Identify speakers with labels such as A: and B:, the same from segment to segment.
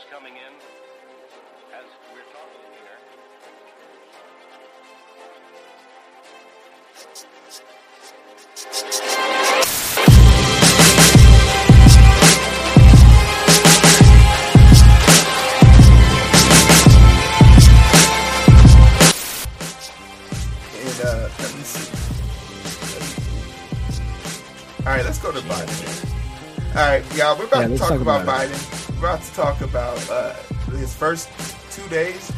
A: folks coming in as we're talking here.
B: And uh, let me see. All right, let's go to Biden. All right, y'all, we're about
C: Yeah,
B: to talk,
C: talk
B: about,
C: about
B: Biden. We're about to talk about uh, his first two days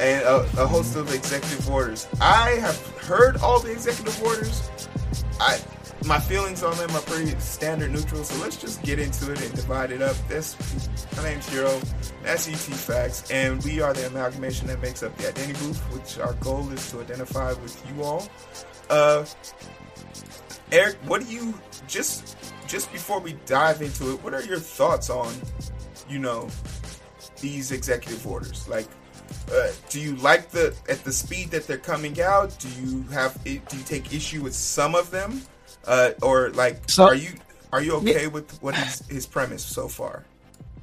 B: and a, a host of executive orders. I have heard all the executive orders. I my feelings on them are pretty standard neutral, so let's just get into it and divide it up. This my name's Heero, that's ET Facts, and we are the amalgamation that makes up the Identity Booth, which our goal is to identify with you all. Uh, Eric, what do you just just before we dive into it? What are your thoughts on, you know, these executive orders? Like, uh, do you like the at the speed that they're coming out? Do you have do you take issue with some of them, uh, or like
C: So-
B: are you are you okay with what his his premise so far?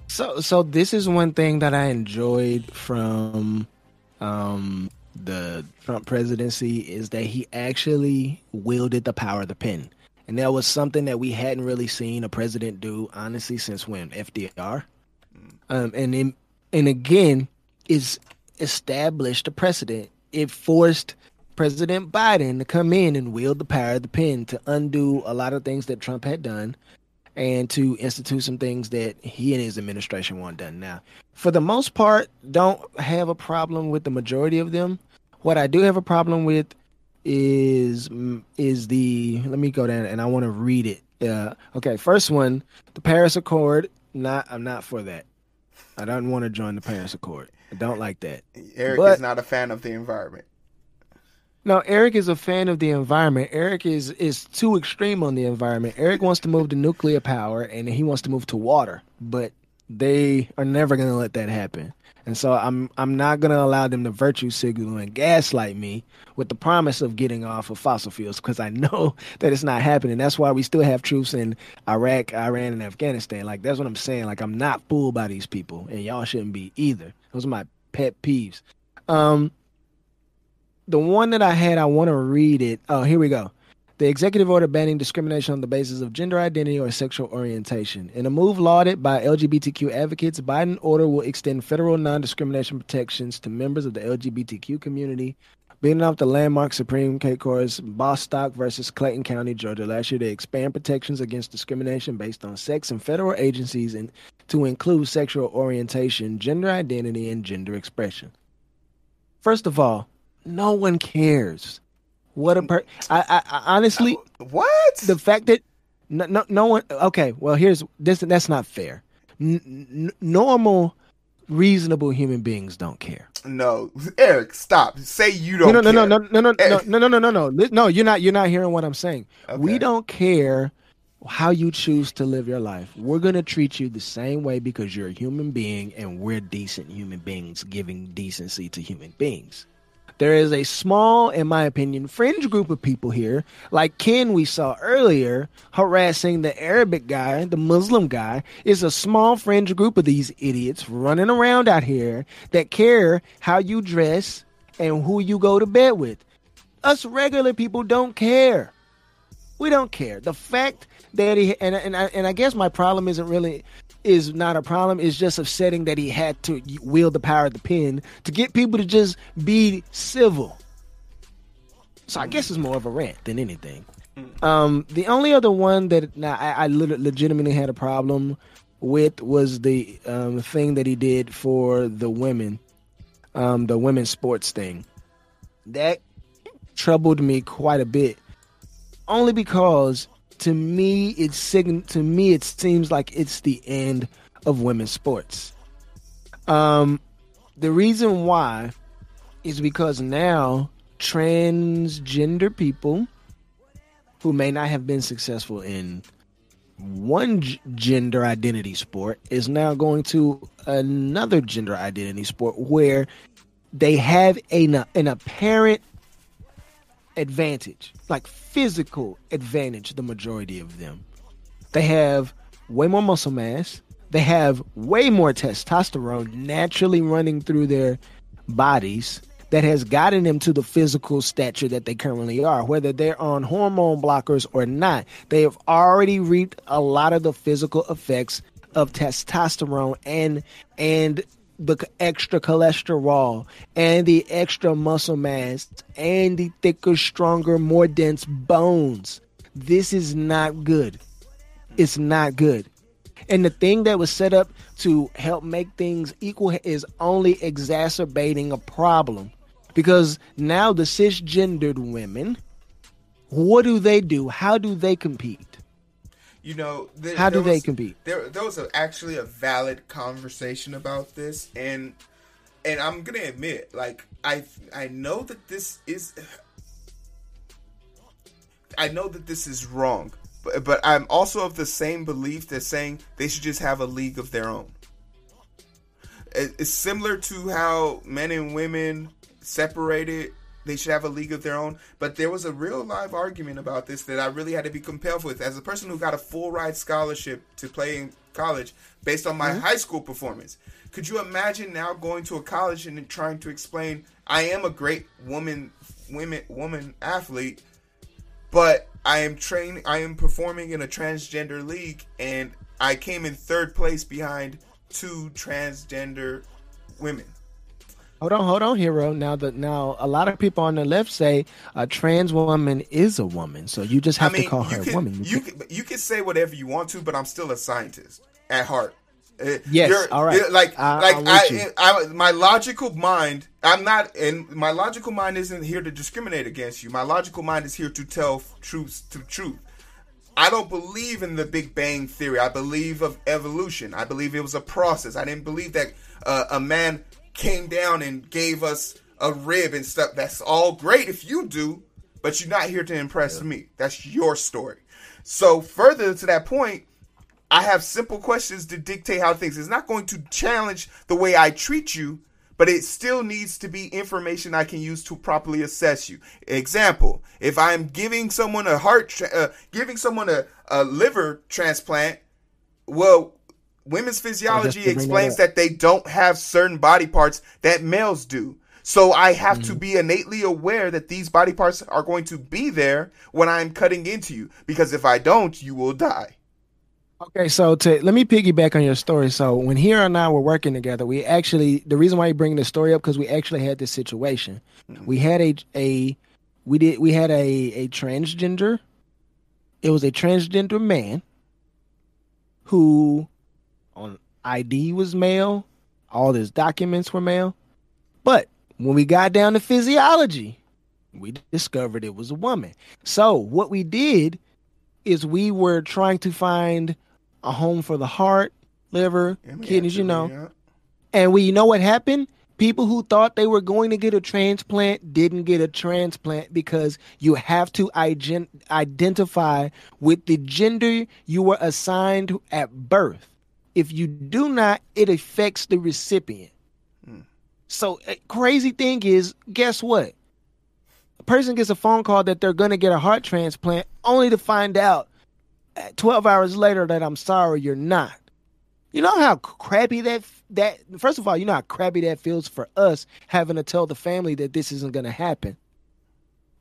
C: So, so this is one thing that I enjoyed from um, the Trump presidency is that he actually wielded the power of the pen, and that was something that we hadn't really seen a president do, honestly, since when FDR. Um, and in, and again, is established a precedent. It forced President Biden to come in and wield the power of the pen to undo a lot of things that Trump had done and to institute some things that he and his administration want done. Now, for the most part, don't have a problem with the majority of them. What I do have a problem with is mm, is the let me go down and I want to read it. Uh, okay, first one, the Paris Accord. Not, I'm not for that. I don't want to join the Paris Accord. I don't like that.
B: Eric
C: But-
B: is not a fan of the environment.
C: No, Eric is a fan of the environment. Eric is is too extreme on the environment. Eric wants to move to nuclear power and he wants to move to water, but they are never going to let that happen. And so I'm I'm not to allow them to virtue signal and gaslight me with the promise of getting off of fossil fuels because I know that it's not happening. That's why we still have troops in Iraq, Iran, and Afghanistan. Like that's what I'm saying. Like I'm not fooled by these people, and y'all shouldn't be either. Those are my pet peeves. Um, the one that I had, I want to read it. Oh, here we go. The executive order banning discrimination on the basis of gender identity or sexual orientation. In a move lauded by LGBTQ advocates, Biden order will extend federal non-discrimination protections to members of the LGBTQ community. Being off the landmark Supreme Court case Bostock versus Clayton County, Georgia, last year, they expand protections against discrimination based on sex in federal agencies and to include sexual orientation, gender identity, and gender expression. First of all, no one cares. What a per I, I, I honestly
B: What?
C: the fact that no, no no one okay well here's this that's not fair. N- n- normal reasonable human beings don't care.
B: no, Eric, stop. Say you don't.
C: no no no
B: care.
C: no no no
B: Eh.
C: no no no no no no you're not you're not hearing what I'm saying.
B: Okay.
C: We don't care how you choose to live your life. We're going to treat you the same way because you're a human being and we're decent human beings giving decency to human beings. There is a small, in my opinion, fringe group of people here, like Ken we saw earlier, harassing the Arabic guy, the Muslim guy, is a small fringe group of these idiots running around out here that care how you dress and who you go to bed with. Us regular people don't care. We don't care. The fact that he and and I, and I guess my problem isn't really is not a problem. It's just upsetting that he had to wield the power of the pen to get people to just be civil. So I guess it's more of a rant than anything. Um, the only other one that I, I legitimately had a problem with was the um, thing that he did for the women, um, the women's sports thing. That troubled me quite a bit only because to me it sign to me it seems like it's the end of women's sports. Um, the reason why is because now transgender people who may not have been successful in one g- gender identity sport is now going to another gender identity sport where they have a, an apparent advantage, like physical advantage, the majority of them. They have way more muscle mass, they have way more testosterone naturally running through their bodies that has gotten them to the physical stature that they currently are, whether they're on hormone blockers or not. They have already reaped a lot of the physical effects of testosterone and and the extra cholesterol and the extra muscle mass and the thicker, stronger, more dense bones. This is not good. It's not good. And the thing that was set up to help make things equal is only exacerbating a problem. Because now the cisgendered women, what do they do? How do they compete?
B: You know, there,
C: How do
B: there
C: they
B: was-
C: compete?
B: There, there was a, actually a valid conversation about this, and and I'm gonna admit, like I I know that this is, I know that this is wrong, but but I'm also of the same belief that saying they should just have a league of their own. It- It's similar to how men and women separated. They should have a league of their own. But there was a real live argument about this that I really had to be compelled with. As a person who got a full ride scholarship to play in college based on my mm-hmm. high school performance, could you imagine now going to a college and trying to explain I am a great woman, women, woman athlete, but I am training. I am performing in a transgender league, and I came in third place behind two transgender women.
C: Hold on, hold on, hero. Now that now a lot of people on the left say a trans woman is a woman, so you just have
B: I mean,
C: to call her
B: can,
C: a woman.
B: You
C: can't-
B: can, you can say whatever you want to, but I'm still a scientist at heart. Uh,
C: Yes,
B: you're-
C: all right.
B: Like,
C: I-
B: like
C: I'm
B: I. I, my logical mind. I'm not, and my logical mind isn't here to discriminate against you. My logical mind is here to tell truths to truth. I don't believe in the Big Bang theory. I believe of evolution. I believe it was a process. I didn't believe that uh, a man came down and gave us a rib and stuff. That's all great if you do, but you're not here to impress me. That's your story. So further to that point, I have simple questions to dictate how things. It's not going to challenge the way I treat you, but it still needs to be information I can use to properly assess you. Example: If I'm giving someone a heart, tra- uh, giving someone a, a liver transplant, well, women's oh,
C: physiology bring that
B: explains that they don't have certain body parts that males do. So I have to mm-hmm. be innately aware that these body parts are going to be there when I'm cutting into you. Because if I don't, you will die.
C: Okay, so to let me piggyback on your story. So when Heero and I were working together, we actually the reason why you bring this story up because we actually had this situation. We mm-hmm. had a a we did we had a a transgender. It was a transgender man who on ID was male, all his documents were male, but when we got down to physiology, we discovered it was a woman. So what we did is we were trying to find a home for the heart, liver,
B: Yeah,
C: kidneys, you know.
B: yeah.
C: And we you know what happened? People who thought they were going to get a transplant didn't get a transplant because you have to igen- identify with the gender you were assigned at birth. If you do not, it affects the recipient. So, a crazy thing is, guess what? A person gets a phone call that they're going to get a heart transplant only to find out uh, 12 hours later that I'm sorry, you're not. You know how crappy that that first of all, you know how crappy that feels for us having to tell the family that this isn't going to happen.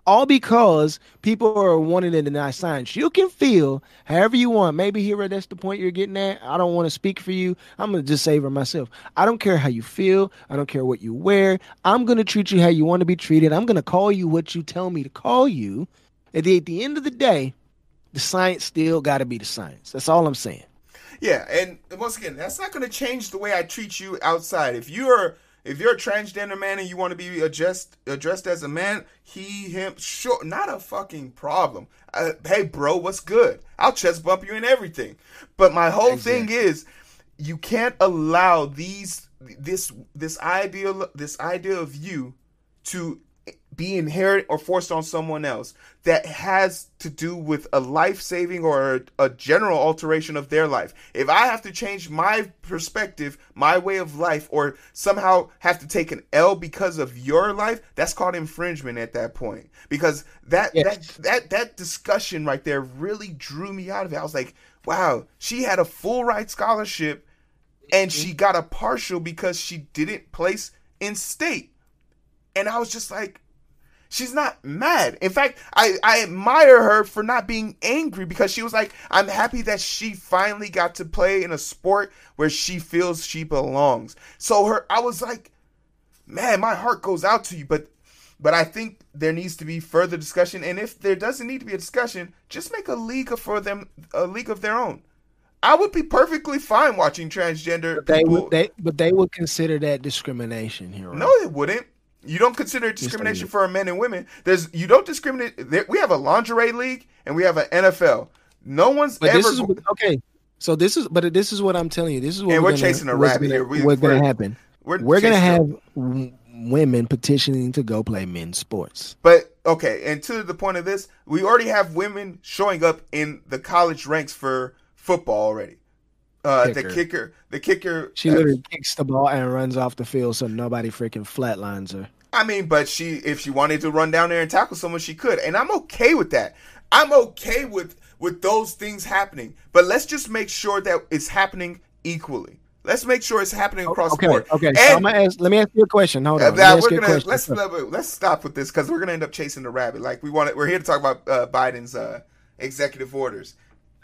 C: All because people are wanting to deny science. You can feel however you want. Maybe here that's the point you're getting at. I don't want to speak for you. I'm gonna just savor myself. I don't care how you feel. I don't care what you wear. I'm gonna treat you how you want to be treated. I'm gonna call you what you tell me to call you. At the, at the end of the day, the science still got to be the science. That's all I'm saying.
B: Yeah, and once again, that's not going to change the way I treat you outside. If you're if you're a transgender man and you want to be addressed addressed as a man, he him sure not a fucking problem. Uh, hey, bro, what's good? I'll chest bump you and everything. But my whole thing is, you can't allow these this this ideal this idea of you to be inherited or forced on someone else that has to do with a life saving or a, general alteration of their life. If I have to change my perspective, my way of life, or somehow have to take an L because of your life, that's called infringement at that point. Because that
C: Yes.
B: that that that discussion right there really drew me out of it. I was like, wow, she had a full ride scholarship and she got a partial because she didn't place in state. And I was just like, she's not mad. In fact, I, I admire her for not being angry because she was like, I'm happy that she finally got to play in a sport where she feels she belongs. So her I was like, man, my heart goes out to you, but but I think there needs to be further discussion. And if there doesn't need to be a discussion, just make a league for them, a league of their own. I would be perfectly fine watching transgender
C: But they
B: people.
C: would they but they would consider that discrimination here.
B: no, they wouldn't. You don't consider it discrimination for men and women. There's you don't discriminate. There, we have a lingerie league and we have an NFL. No one's
C: But
B: ever.
C: this is okay. So this is but this is what I'm telling you. This is what
B: And
C: we're,
B: we're
C: gonna,
B: chasing a rabbit
C: gonna,
B: here. We-
C: what's going to happen?
B: we're
C: We're going to have w- women petitioning to go play men's sports.
B: But okay, and to the point of this, we already have women showing up in the college ranks for football already. Uh, the
C: Kicker.
B: kicker, the kicker.
C: She
B: uh,
C: literally kicks the ball and runs off the field so nobody freaking flatlines her.
B: I mean, but she, if she wanted to run down there and tackle someone, she could, and I'm okay with that. I'm okay with with those things happening, but let's just make sure that it's happening equally. Let's make sure it's happening across
C: okay,
B: the board.
C: okay.
B: And-
C: so I'm gonna ask, let me ask you a question. Hold
B: Uh,
C: on.
B: That, we're gonna, let's, let's stop with this because we're gonna end up chasing the rabbit. Like we want, we're here to talk about uh, Biden's uh, executive orders.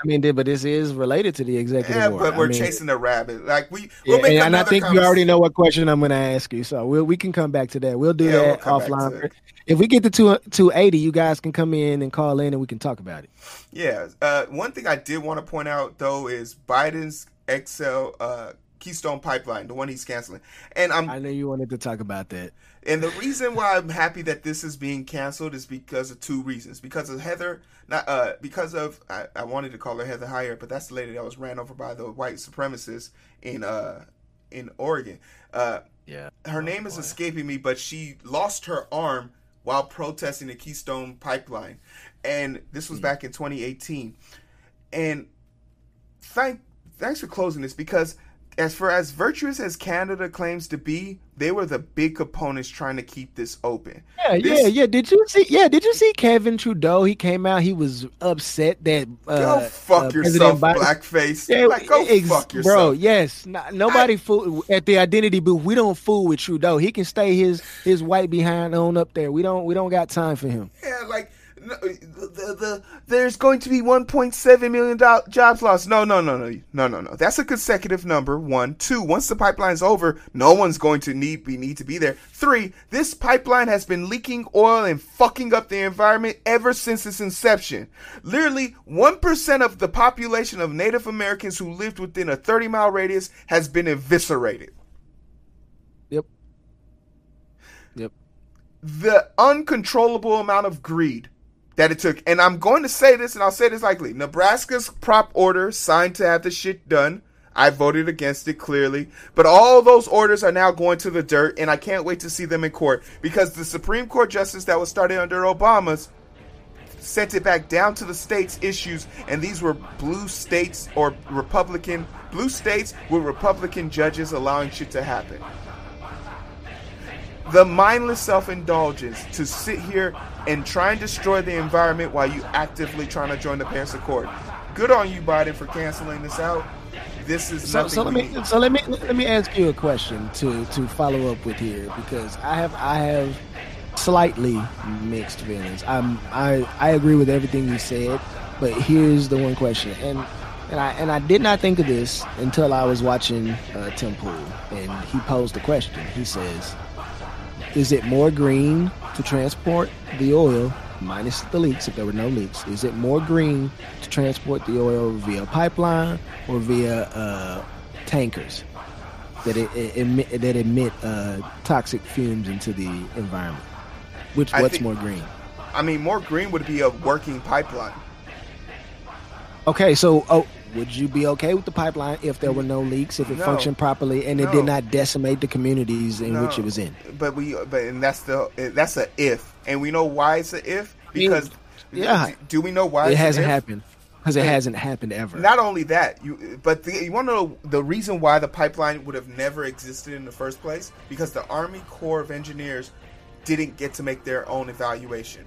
C: I mean, but this is related to the executive
B: Yeah,
C: order.
B: but we're
C: I mean,
B: chasing the rabbit. Like we,
C: yeah,
B: we'll make
C: and, and I think you already know what question I'm going to ask you, so we'll, we can come back to that. We'll do
B: Yeah, we'll
C: that
B: to
C: offline. If we get to two, 280, you guys can come in and call in and we can talk about it.
B: Yeah. Uh, one thing I did want to point out though is Biden's XL uh, Keystone Pipeline, the one he's canceling, and I'm
C: I know you wanted to talk about that.
B: And the reason why I'm happy that this is being canceled is because of two reasons. Because of Heather, not uh, because of I, I wanted to call her Heather Heyer, but that's the lady that was ran over by the white supremacists in uh in Oregon. Uh,
C: Yeah.
B: her name is escaping me, but she lost her arm while protesting the Keystone Pipeline, and this was back in 2018. And thank thanks for closing this because as for as virtuous as Canada claims to be, they were the big opponents trying to keep this open.
C: Yeah,
B: This-
C: yeah, yeah. Did you see? Yeah, did you see Kevin Trudeau? He came out. He was upset that uh,
B: Go fuck
C: uh,
B: yourself,
C: Biden-
B: blackface.
C: Yeah,
B: like go
C: ex-
B: fuck yourself.
C: bro. Yes, N- nobody fool at the identity booth. We don't fool with Trudeau. He can stay his his white behind on up there. We don't we don't got time for him.
B: Yeah, like no, the, the, the there's going to be 1.7 million jobs lost. No, no, no, no, no, no, no. That's a consecutive number. One, two. Once the pipeline's over, no one's going to need be need to be there. Three. This pipeline has been leaking oil and fucking up the environment ever since its inception. Literally, one percent of the population of Native Americans who lived within a 30 mile radius has been eviscerated.
C: Yep. Yep.
B: the uncontrollable amount of greed that it took. And I'm going to say this, and I'll say this likely. Nebraska's prop order signed to have the shit done. I voted against it clearly, but all those orders are now going to the dirt, and I can't wait to see them in court because the Supreme Court justice that was started under Obama's sent it back down to the states issues, and these were blue states or Republican blue states with Republican judges allowing shit to happen the mindless self-indulgence to sit here and try and destroy the environment while you actively trying to join the Paris Accord. Good on you, Biden, for canceling this out. This is
C: So,
B: nothing.
C: so let me
B: need.
C: so let me let me ask you a question to to follow up with here because I have I have slightly mixed feelings. I'm I I agree with everything you said, but here's the one question and. And I, and I did not think of this until I was watching uh, Tim Pool, and he posed the question. He says, "Is it more green to transport the oil, minus the leaks, if there were no leaks? Is it more green to transport the oil via pipeline or via uh, tankers that it, it emit, that emit uh, toxic fumes into the environment? Which what's
B: think-
C: more green?
B: I mean, more green would be a working pipeline.
C: Okay, so oh, would you be okay with the pipeline if there were no leaks, if it
B: No.
C: functioned properly, and it
B: No.
C: did not decimate the communities in which it was in?
B: But we, but and that's the that's a if, and we know why it's a if because
C: yeah.
B: do, we know why
C: It
B: it's
C: hasn't
B: if?
C: happened because it hasn't happened ever.
B: Not only that, you but the, you want to know the reason why the pipeline would have never existed in the first place because the Army Corps of Engineers didn't get to make their own evaluation.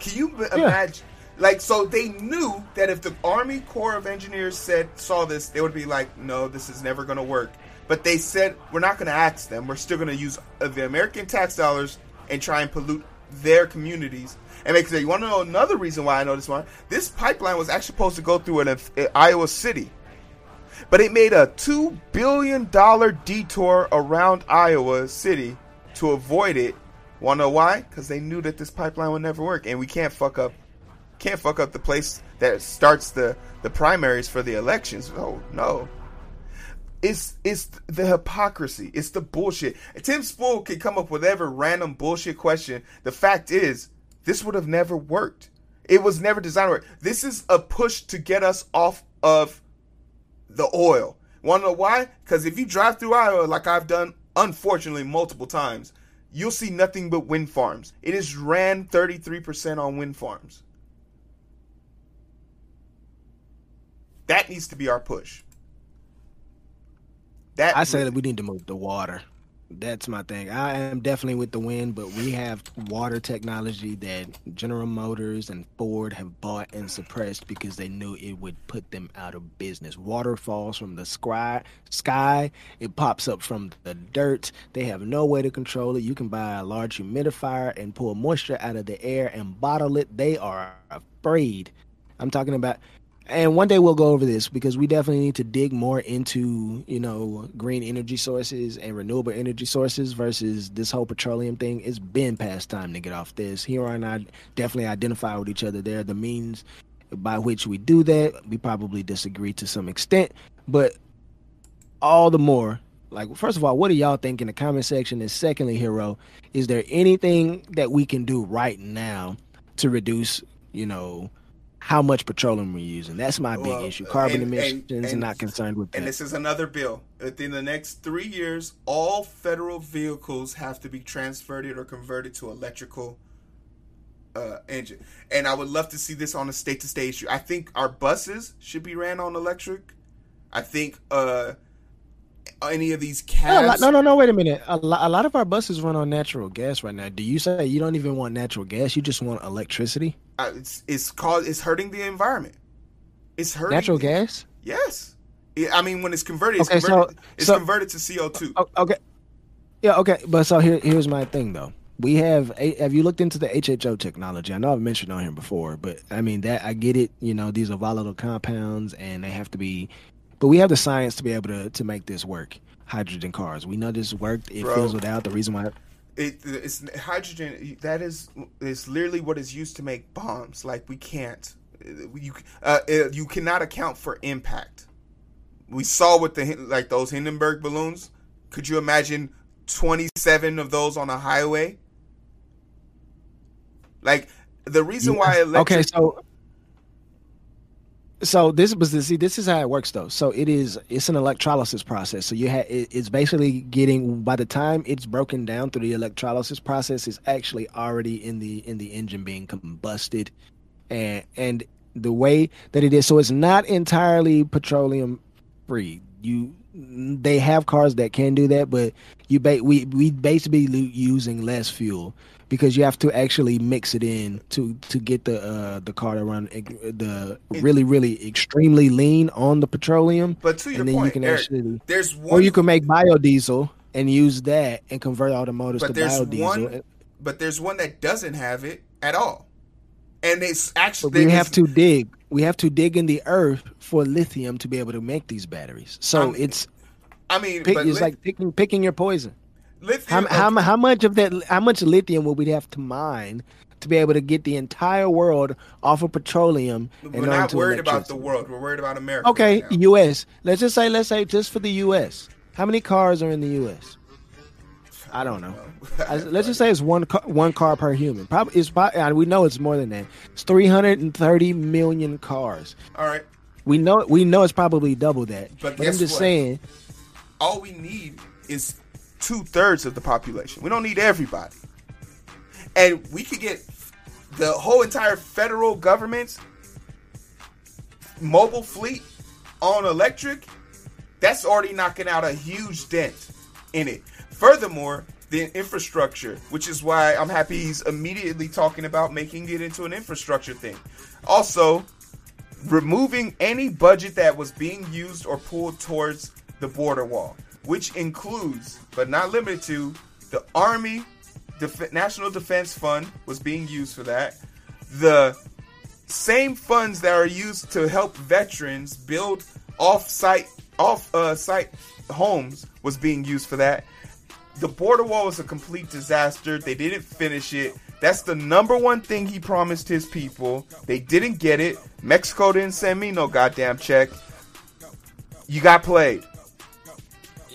B: Can you b- imagine? Like so, they knew that if the Army Corps of Engineers said saw this, they would be like, "No, this is never going to work." But they said, "We're not going to ask them. We're still going to use uh, the American tax dollars and try and pollute their communities." And make sure you want to know another reason why I know this one. This pipeline was actually supposed to go through an, uh, Iowa City, but it made a two billion dollar detour around Iowa City to avoid it. Want to know why? Because they knew that this pipeline would never work, and we can't fuck up can't fuck up the place that starts the the primaries for the elections. Oh no. It's it's the hypocrisy. It's the bullshit. Tim Spool can come up with every random bullshit question. The fact is, this would have never worked. It was never designed to work. This is a push to get us off of the oil. Want to know why? Because if you drive through Iowa, like I've done, unfortunately, multiple times, you'll see nothing but wind farms. It is ran 33% on wind farms. That needs to be our push.
C: That I say that we need to move the water. That's my thing. I am definitely with the wind, but we have water technology that General Motors and Ford have bought and suppressed because they knew it would put them out of business. Water falls from the sky, sky. It pops up from the dirt. They have no way to control it. You can buy a large humidifier and pull moisture out of the air and bottle it. They are afraid. I'm talking about and one day we'll go over this because we definitely need to dig more into you know green energy sources and renewable energy sources versus this whole petroleum thing. It's been past time to get off this. Here and i definitely identify with each other. There the means by which we do that. We probably disagree to some extent but all the more like first of all what do y'all think in the comment section? And secondly hero is there anything that we can do right now to reduce you know how much petroleum we're using. That's my big well, issue. Carbon and, emissions, and, and, not concerned with that.
B: And this is another bill. Within the next three years, all federal vehicles have to be transferred or converted to electrical uh, engine. And I would love to see this on a state to state issue. I think our buses should be ran on electric. I think uh, any of these cabs.
C: No, no, no. Wait a minute. A lot, a lot of our buses run on natural gas right now. Do you say you don't even want natural gas? You just want electricity?
B: Uh, it's it's called it's hurting the environment. It's hurting
C: natural gas.
B: Yes, I mean when it's converted, it's okay, converted. So, it's so, converted to CO two.
C: Okay. Yeah. Okay. But so here, here's my thing though. We have. Have you looked into the HHO technology? I know I've mentioned on here before, but I mean that I get it. You know, these are volatile compounds, and they have to be. But we have the science to be able to to make this work. Hydrogen cars. We know this worked. It Bro, fills without the reason why
B: it, it's hydrogen. That is is literally what is used to make bombs. Like we can't, you uh, uh, you cannot account for impact. We saw with the like those Hindenburg balloons. Could you imagine twenty seven of those on a highway? Like the reason yeah. why electric.
C: Okay, so so this was the see this is how it works though. So it is it's an electrolysis process. So you have it, it's basically getting by the time it's broken down through the electrolysis process it's actually already in the in the engine being combusted. And and the way that it is so it's not entirely petroleum free. You they have cars that can do that but you ba- we we basically using less fuel because you have to actually mix it in to to get the uh, the car to run the really really extremely lean on the petroleum.
B: But to your and then point, you can Eric, actually there's one,
C: or you can make biodiesel and use that and convert all the motors to biodiesel.
B: One, but there's one that doesn't have it at all, and it's actually
C: we have to dig. We have to dig in the earth for lithium to be able to make these batteries. So it's.
B: I mean,
C: pick, it's like picking picking your poison. Lithium. How, how, how much of that? How much lithium will we have to mine to be able to get the entire world off of petroleum?
B: We're not worried about the world. We're worried about America.
C: Okay, right U.S. Let's just say, let's say, just for the U.S. How many cars are in the U.S.? I don't know. let's just say it's one car, one car per human. Probably it's probably, we know it's more than that. It's 330 million cars.
B: All right.
C: We know we know it's probably double that. But, but I'm just what? saying.
B: All we need is two thirds of the population. We don't need everybody. And we could get the whole entire federal government's mobile fleet on electric. That's already knocking out a huge dent in it. Furthermore, the infrastructure, which is why I'm happy he's immediately talking about making it into an infrastructure thing. Also, removing any budget that was being used or pulled towards the border wall, which includes, but not limited to, the Army Def- National Defense Fund was being used for that. The same funds that are used to help veterans build off-site off-site uh, homes was being used for that. The border wall was a complete disaster. They didn't finish it. That's the number one thing he promised his people. They didn't get it. Mexico didn't send me no goddamn check. You got played.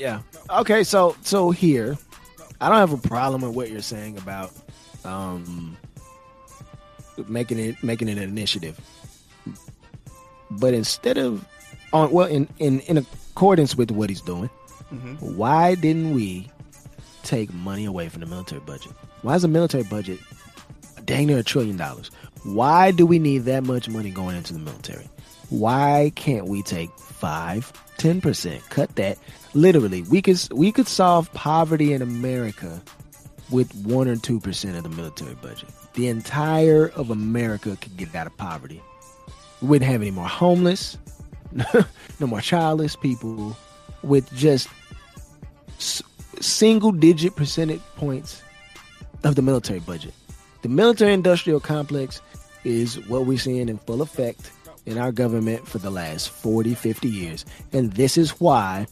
C: Yeah. Okay, so so here, I don't have a problem with what you're saying about um making it making it an initiative. But instead of on well in in in accordance with what he's doing, why didn't we take money away from the military budget? Why is the military budget dang near a trillion dollars? Why do we need that much money going into the military? Why can't we take five, ten percent? Cut that. Literally, we could we could solve poverty in America with one or two percent of the military budget. The entire of America could get out of poverty. We wouldn't have any more homeless, no more childless people, with just s- single digit percentage points of the military budget. The military industrial complex is what we're seeing in full effect in our government for the last 40, 50 years. And this is why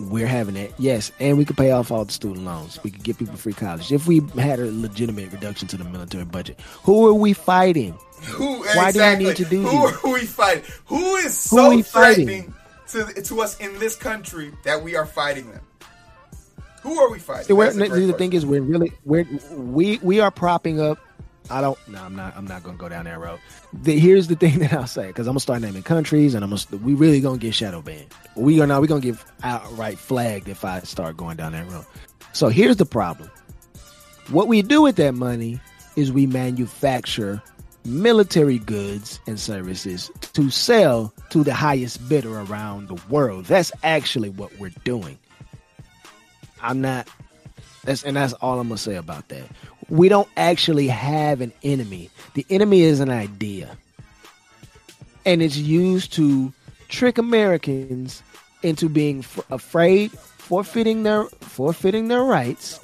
C: we're having it. Yes, and we could pay off all the student loans. We could give people free college. If we had a legitimate reduction to the military budget, who are we fighting?
B: Who
C: Why do we
B: exactly?
C: need to do
B: Who
C: this?
B: are we fighting? Who is
C: Who
B: so
C: are we fighting?
B: to to us in this country that we are fighting them? Who are we fighting?
C: See, we're,
B: That's a
C: the, the
B: question.
C: thing is, we're really we're we we are propping up. I don't. No, I'm not. I'm not gonna go down that road. The, here's the thing that I'll say because I'm gonna start naming countries, and I'm gonna. We really gonna get shadow banned. We are not. We gonna get outright flagged if I start going down that road. So here's the problem. What we do with that money is we manufacture military goods and services to sell to the highest bidder around the world. That's actually what we're doing. I'm not that's and that's all I'm gonna say about that. We don't actually have an enemy. The enemy is an idea. And it's used to trick Americans into being f- afraid, forfeiting their forfeiting their rights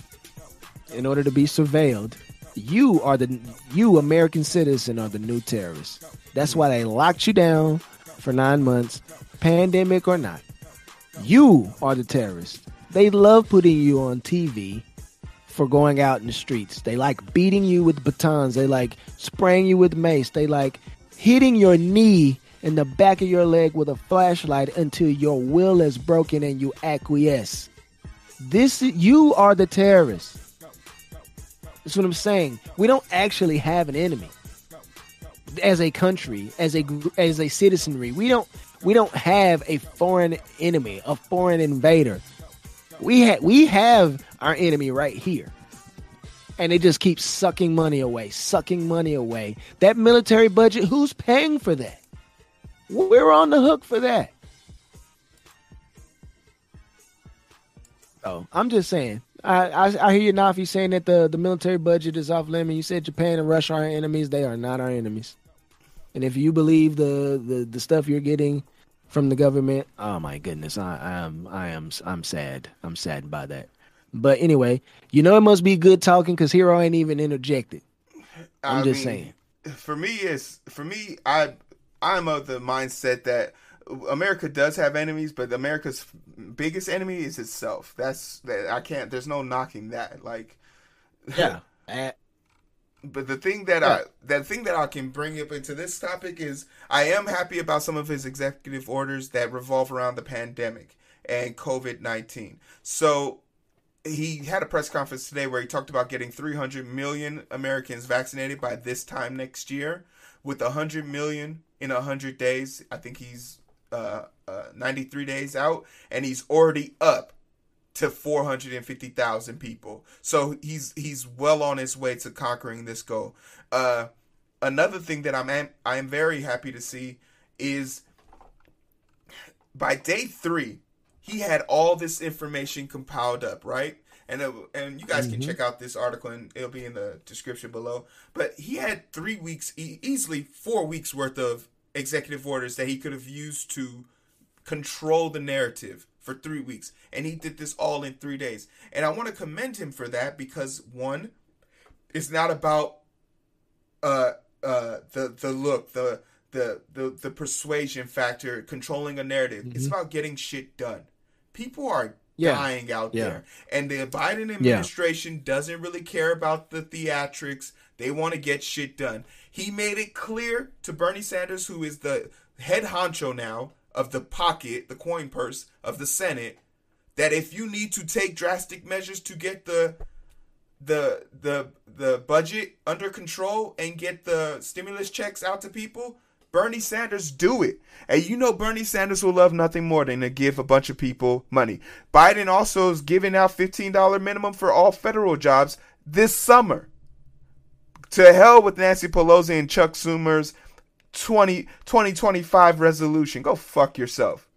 C: in order to be surveilled. You are the you American citizen are the new terrorists. That's why they locked you down for 9 months, pandemic or not. You are the terrorist. They love putting you on TV for going out in the streets. They like beating you with batons. They like spraying you with mace. They like hitting your knee in the back of your leg with a flashlight until your will is broken and you acquiesce. This you are the terrorist. That's what I'm saying. We don't actually have an enemy as a country, as a as a citizenry. We don't we don't have a foreign enemy, a foreign invader. We ha- we have our enemy right here. And they just keep sucking money away, sucking money away. That military budget, who's paying for that? We're on the hook for that. Oh, I'm just saying. I, I I hear now if you, Nafi, saying that the, the military budget is off limit. You said Japan and Russia are our enemies. They are not our enemies. And if you believe the, the, the stuff you're getting from the government, oh my goodness, I, I am I am I'm sad. I'm saddened by that. But anyway, you know it must be good talking because Heero ain't even interjected. I'm
B: I
C: just
B: mean,
C: saying.
B: For me, it's for me. I I'm of the mindset that America does have enemies, but America's biggest enemy is itself. That's that I can't. There's no knocking that. Like,
C: Yeah.
B: But the thing that I that thing that I can bring up into this topic is I am happy about some of his executive orders that revolve around the pandemic and COVID nineteen. So he had a press conference today where he talked about getting 300 million Americans vaccinated by this time next year, with 100 million in 100 days. I think he's uh, uh, 93 days out, and he's already up to 450,000 people. So he's he's well on his way to conquering this goal. Uh, another thing that I'm am, I am very happy to see is by day three, he had all this information compiled up, right? and it, and you guys can check out this article, and it'll be in the description below. But he had three weeks, e- easily four weeks worth of executive orders that he could have used to control the narrative for three weeks, and he did this all in three days. And I want to commend him for that because one, it's not about uh uh the the look the the the the persuasion factor controlling a narrative. It's about getting shit done. People are
C: Yeah.
B: dying out
C: Yeah.
B: there. And the biden administration doesn't really care about the theatrics. They want to get shit done. He made it clear to bernie sanders who is the head honcho now of the pocket the coin purse of the senate that if you need to take drastic measures to get the the the the budget under control and get the stimulus checks out to people, Bernie Sanders do it. And you know Bernie Sanders will love nothing more than to give a bunch of people money. Biden also is giving out $15 minimum for all federal jobs this summer. To hell with Nancy Pelosi and Chuck Schumer's 20, 2025 resolution. Go fuck yourself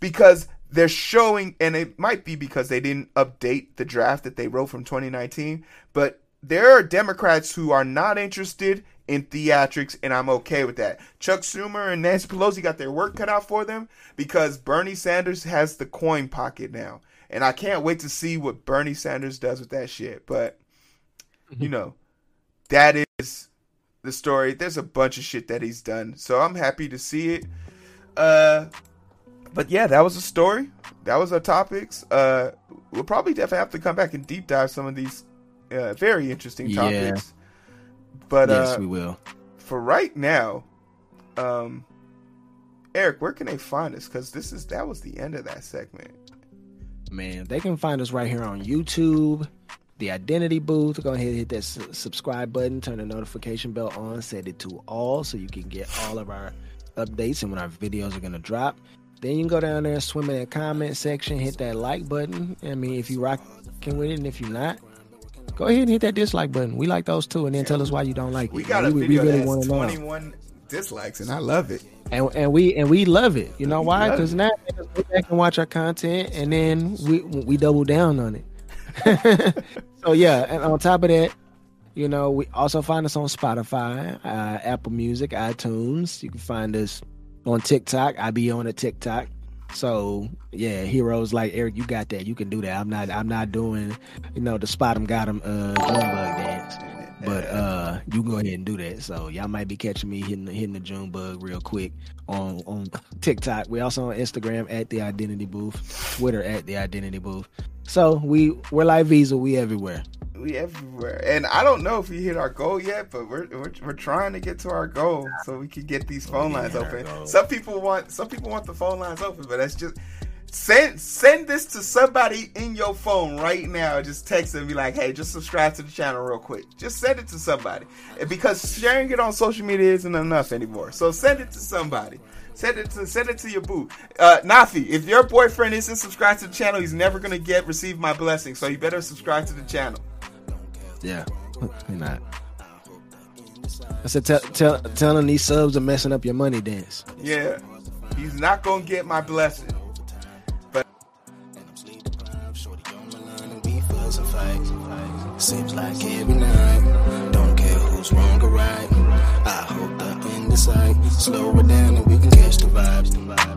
B: because they're showing, and it might be because they didn't update the draft that they wrote from 2019, but there are Democrats who are not interested in theatrics, and I'm okay with that. Chuck Schumer and Nancy Pelosi got their work cut out for them because Bernie Sanders has the coin pocket now. And I can't wait to see what Bernie Sanders does with that shit. But, you mm-hmm. know, that is the story. There's a bunch of shit that he's done. So I'm happy to see it. Uh, but yeah, that was a story. That was our topics. Uh, we'll probably definitely have to come back and deep dive some of these uh, very interesting topics. Yeah. But
C: yes,
B: uh,
C: we will.
B: for right now, um, Eric, where can they find us? Because this is that was the end of that segment.
C: Man, they can find us right here on YouTube, the Identity Booth. Go ahead and hit that su- subscribe button, turn the notification bell on, set it to all so you can get all of our updates and when our videos are going to drop. Then you can go down there, and swim in that comment section, hit that like button. I mean, if you rocking with it, and if you're not, go ahead and hit that dislike button. We like those too, and then tell us why you don't like it.
B: We got a
C: we,
B: video
C: we really
B: that
C: want
B: has
C: to know.
B: 21 dislikes, and I love it.
C: and and we and we love it. You know
B: We
C: why? Because now go back and watch our content, and then we we double down on it. so yeah, and on top of that, you know, we also find us on Spotify, uh, Apple Music, iTunes. You can find us on TikTok. I be on a TikTok. So yeah, heroes like Eric, you got that. You can do that. I'm not. I'm not doing, you know, the spot 'em got 'em uh, dance. But uh, you go ahead and do that. So y'all might be catching me hitting the, hitting the June bug real quick on on TikTok. We also on Instagram at the Identity Booth, Twitter at the Identity Booth. So we we're like Visa. We everywhere.
B: We everywhere, and I don't know if we hit our goal yet, but we're we're, we're trying to get to our goal so we can get these phone
C: we
B: lines open. Some people want some people want the phone lines open, but that's just send send this to somebody in your phone right now. Just text and be like, hey, just subscribe to the channel real quick. Just send it to somebody, because sharing it on social media isn't enough anymore. So send it to somebody. Send it to send it to your boo. Uh, Nafi, if your boyfriend isn't subscribed to the channel, he's never gonna get receive my blessing. So you better subscribe to the channel.
C: Yeah, you're not. I said, tell, tell, telling these subs are messing up your money dance.
B: Yeah, he's not gonna get my blessing.
D: Seems like every night, don't care who's wrong or right. I hope the end is sight. Slow it down and we can catch the vibes.